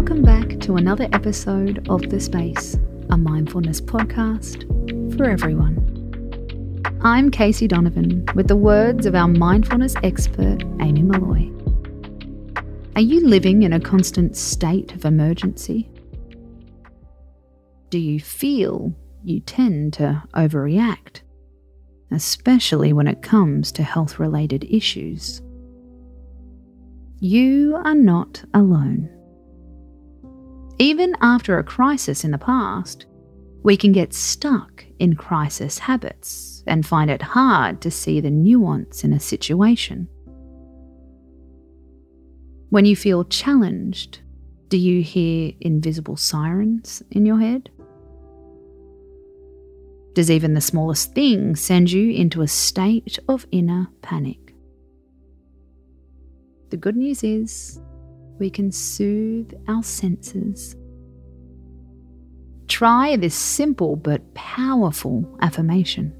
Welcome back to another episode of The Space, a mindfulness podcast for everyone. I'm Casey Donovan with the words of our mindfulness expert, Amy Molloy. Are you living in a constant state of emergency? Do you feel you tend to overreact, especially when it comes to health related issues? You are not alone. Even after a crisis in the past, we can get stuck in crisis habits and find it hard to see the nuance in a situation. When you feel challenged, do you hear invisible sirens in your head? Does even the smallest thing send you into a state of inner panic? The good news is we can soothe our senses. Try this simple but powerful affirmation.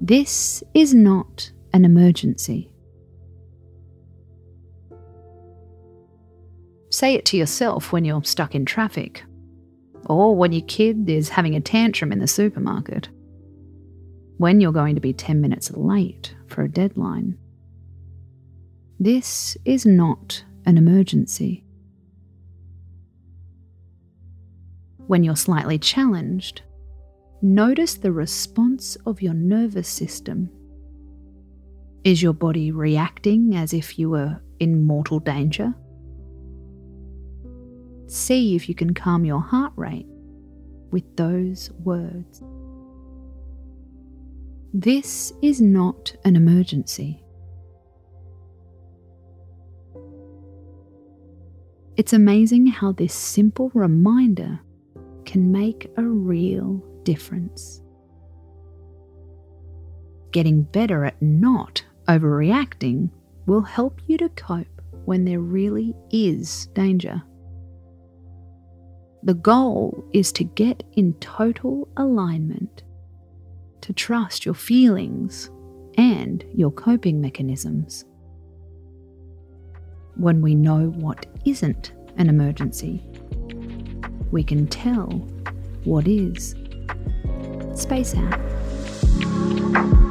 This is not an emergency. Say it to yourself when you're stuck in traffic, or when your kid is having a tantrum in the supermarket, when you're going to be 10 minutes late for a deadline. This is not an emergency. When you're slightly challenged, notice the response of your nervous system. Is your body reacting as if you were in mortal danger? See if you can calm your heart rate with those words. This is not an emergency. It's amazing how this simple reminder can make a real difference. Getting better at not overreacting will help you to cope when there really is danger. The goal is to get in total alignment, to trust your feelings and your coping mechanisms when we know what isn't an emergency. We can tell what is. Space out.